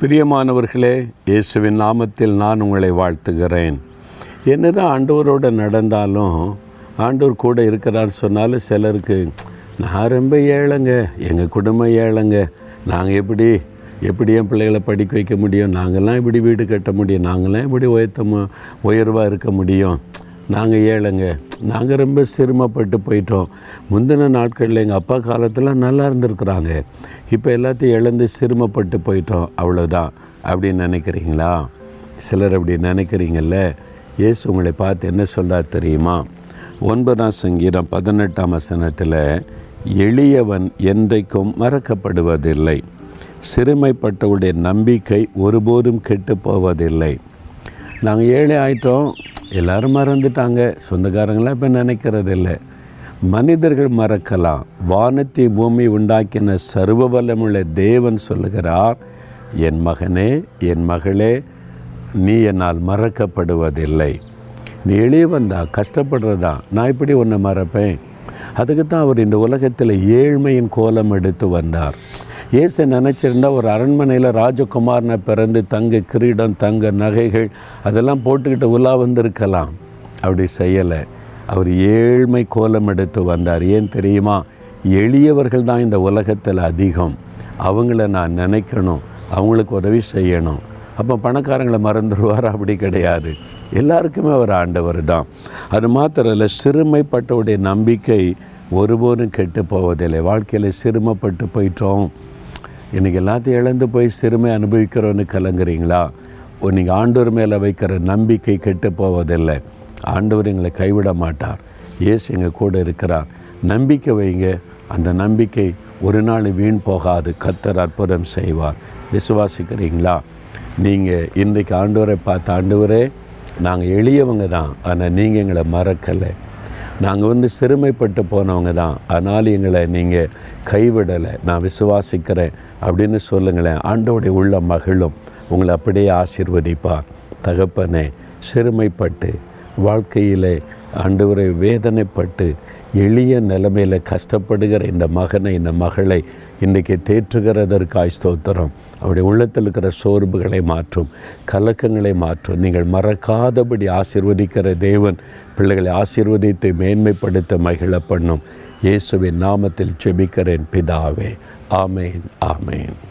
பிரியமானவர்களே இயேசுவின் நாமத்தில் நான் உங்களை வாழ்த்துகிறேன். என்னதான் ஆண்டவரோடு நடந்தாலும் ஆண்டவர் கூட இருக்கிறார் சொன்னாலும் சிலருக்கு நான் ரொம்ப ஏழைங்க எங்கள் குடும்பம் ஏழைங்க நாங்கள் எப்படி எப்படி என் பிள்ளைகளை படிக்க வைக்க முடியும் நாங்கள்லாம் இப்படி வீடு கட்ட முடியும் நாங்களாம் இப்படி உயர்த்த உயர்வாக இருக்க முடியும். நாங்கள் ஏழைங்க. நாங்கள் ரொம்ப சிரமப்பட்டு போயிட்டோம். முந்தின நாட்களில் எங்கள் அப்பா காலத்தில் நல்லா இருந்திருக்குறாங்க. இப்போ எல்லாத்தையும் இழந்து சிரமப்பட்டு போயிட்டோம். அவ்வளோதான் அப்படின்னு நினைக்கிறீங்களா? சிலர் அப்படி நினைக்கிறீங்கள்ல இயேசு உங்களை பார்த்து என்ன சொல்கிறார் தெரியுமா? ஒன்பதாம் சங்கீதம் பதினெட்டாம் வசனத்தில் எளியவன் என்றைக்கும் மறக்கப்படுவதில்லை. சிறுமைப்பட்டவருடைய நம்பிக்கை ஒருபோதும் கெட்டு போவதில்லை. நாங்கள் ஏழை ஆயிட்டோம். எல்லாரும் மறந்துட்டாங்க. சொந்தக்காரங்களாம் இப்போ நினைக்கிறது இல்லை மனிதர்கள் மறக்கலாம். வானத்தை பூமி உண்டாக்கின சர்வ வல்லமுள்ள தேவன் சொல்லுகிறார் என் மகனே என் மகளே நீ என்னால் மறக்கப்படுவதில்லை. நீ எளிய தான் கஷ்டப்படுறதா? நான் இப்படி ஒன்றை மறப்பேன். அதுக்கு தான் அவர் இந்த உலகத்தில் ஏழ்மையின் கோலம் எடுத்து வந்தார். இயேசு நினச்சிருந்தா ஒரு அரண்மனையில் ராஜகுமாரனை பிறந்து தங்க கிரீடம் தங்க நகைகள் அதெல்லாம் போட்டுக்கிட்டு உலா வந்திருக்கலாம். அப்படி செய்யலை. அவர் ஏழ்மை கோலம் எடுத்து வந்தார். ஏன் தெரியுமா? எளியவர்கள் தான் இந்த உலகத்தில் அதிகம். அவங்கள நான் நினைக்கணும். அவங்களுக்கு உதவி செய்யணும். அப்போ பணக்காரங்களை மறந்துடுவார்? அப்படி கிடையாது. எல்லாருக்குமே அவர் ஆண்டவர் தான். அது மாத்திரம் இல்லை சிறுமைப்பட்டவுடைய நம்பிக்கை ஒருபோதும் கெட்டு போவதில்லை. வாழ்க்கையில் சிறுமைப்பட்டு போயிட்டோம். இன்றைக்கி எல்லாத்தையும் இழந்து போய் சிறுமை அனுபவிக்கிறோன்னு கலங்குறீங்களா? நீங்கள் ஆண்டவர் மேலே வைக்கிற நம்பிக்கை கெட்டு போவதில்லை. ஆண்டவர் எங்களை கைவிட மாட்டார். இயேசு எங்கள் கூட இருக்கிறார். நம்பிக்கை வைங்க. அந்த நம்பிக்கை ஒரு நாள் வீண் போகாது. கத்தர் அற்புதம் செய்வார். விசுவாசிக்கிறீங்களா? நீங்கள் இன்றைக்கு ஆண்டவரை பார்த்த ஆண்டவரே நாங்கள் எளியவங்க தான். ஆனால் நீங்கள் எங்களை மறக்கலை. நாங்கள் வந்து சிறுமைப்பட்டு போனவங்க தான். அதனால் எங்களை நீங்கள் கைவிடலை. நான் விசுவாசிக்கிறேன். அப்படின்னு சொல்லுங்களேன். ஆண்டோடைய உள்ள மகளும் உங்களை அப்படியே ஆசீர்வதிப்பார். தகப்பனே சிறுமைப்பட்டு வாழ்க்கையில் ஆண்டவரை வேதனைப்பட்டு எளிய நிலைமையில் கஷ்டப்படுகிற இந்த மகனை இந்த மகளை இன்றைக்கி தேற்றுகிறதற்காய் ஸ்தோத்திரம். அவருடைய உள்ளத்தில் இருக்கிற சோர்வுகளை மாற்றும் கலக்கங்களை மாற்றும். நீங்கள் மறக்காதபடி ஆசிர்வதிக்கிற தேவன் பிள்ளைகளை ஆசீர்வதித்து மேன்மைப்படுத்த மகிழ பண்ணும் இயேசுவின் நாமத்தில் செபிக்கிறேன் பிதாவே. ஆமேன் ஆமேன்.